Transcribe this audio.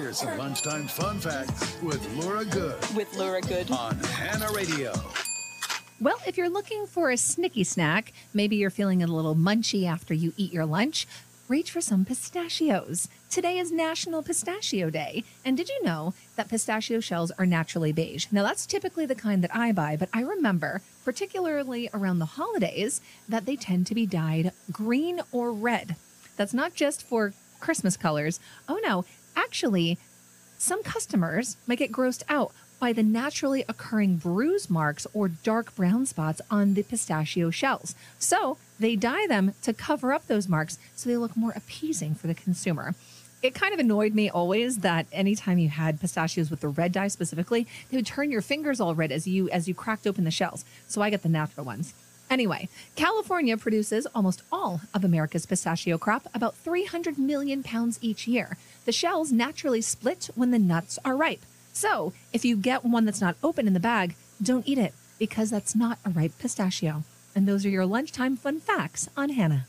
Here's some lunchtime fun facts with Lura Good with Lura Good. on Hannah Radio. Well, if you're looking for a snicky snack, maybe you're feeling a little munchy after you eat your lunch, reach for some pistachios. Today is National Pistachio Day. And did you know that pistachio shells are naturally beige? Now, that's typically the kind that I buy, but I remember, particularly around the holidays, that they tend to be dyed green or red. That's not just for Christmas colors. Oh, no. Actually, some customers might get grossed out by the naturally occurring bruise marks or dark brown spots on the pistachio shells. So they dye them to cover up those marks so they look more appeasing for the consumer. It kind of annoyed me always that anytime you had pistachios with the red dye specifically, they would turn your fingers all red as you as you cracked open the shells. So I get the natural ones. Anyway, California produces almost all of America's pistachio crop, about 300 million pounds each year. The shells naturally split when the nuts are ripe. So, if you get one that's not open in the bag, don't eat it because that's not a ripe pistachio. And those are your lunchtime fun facts on Hannah.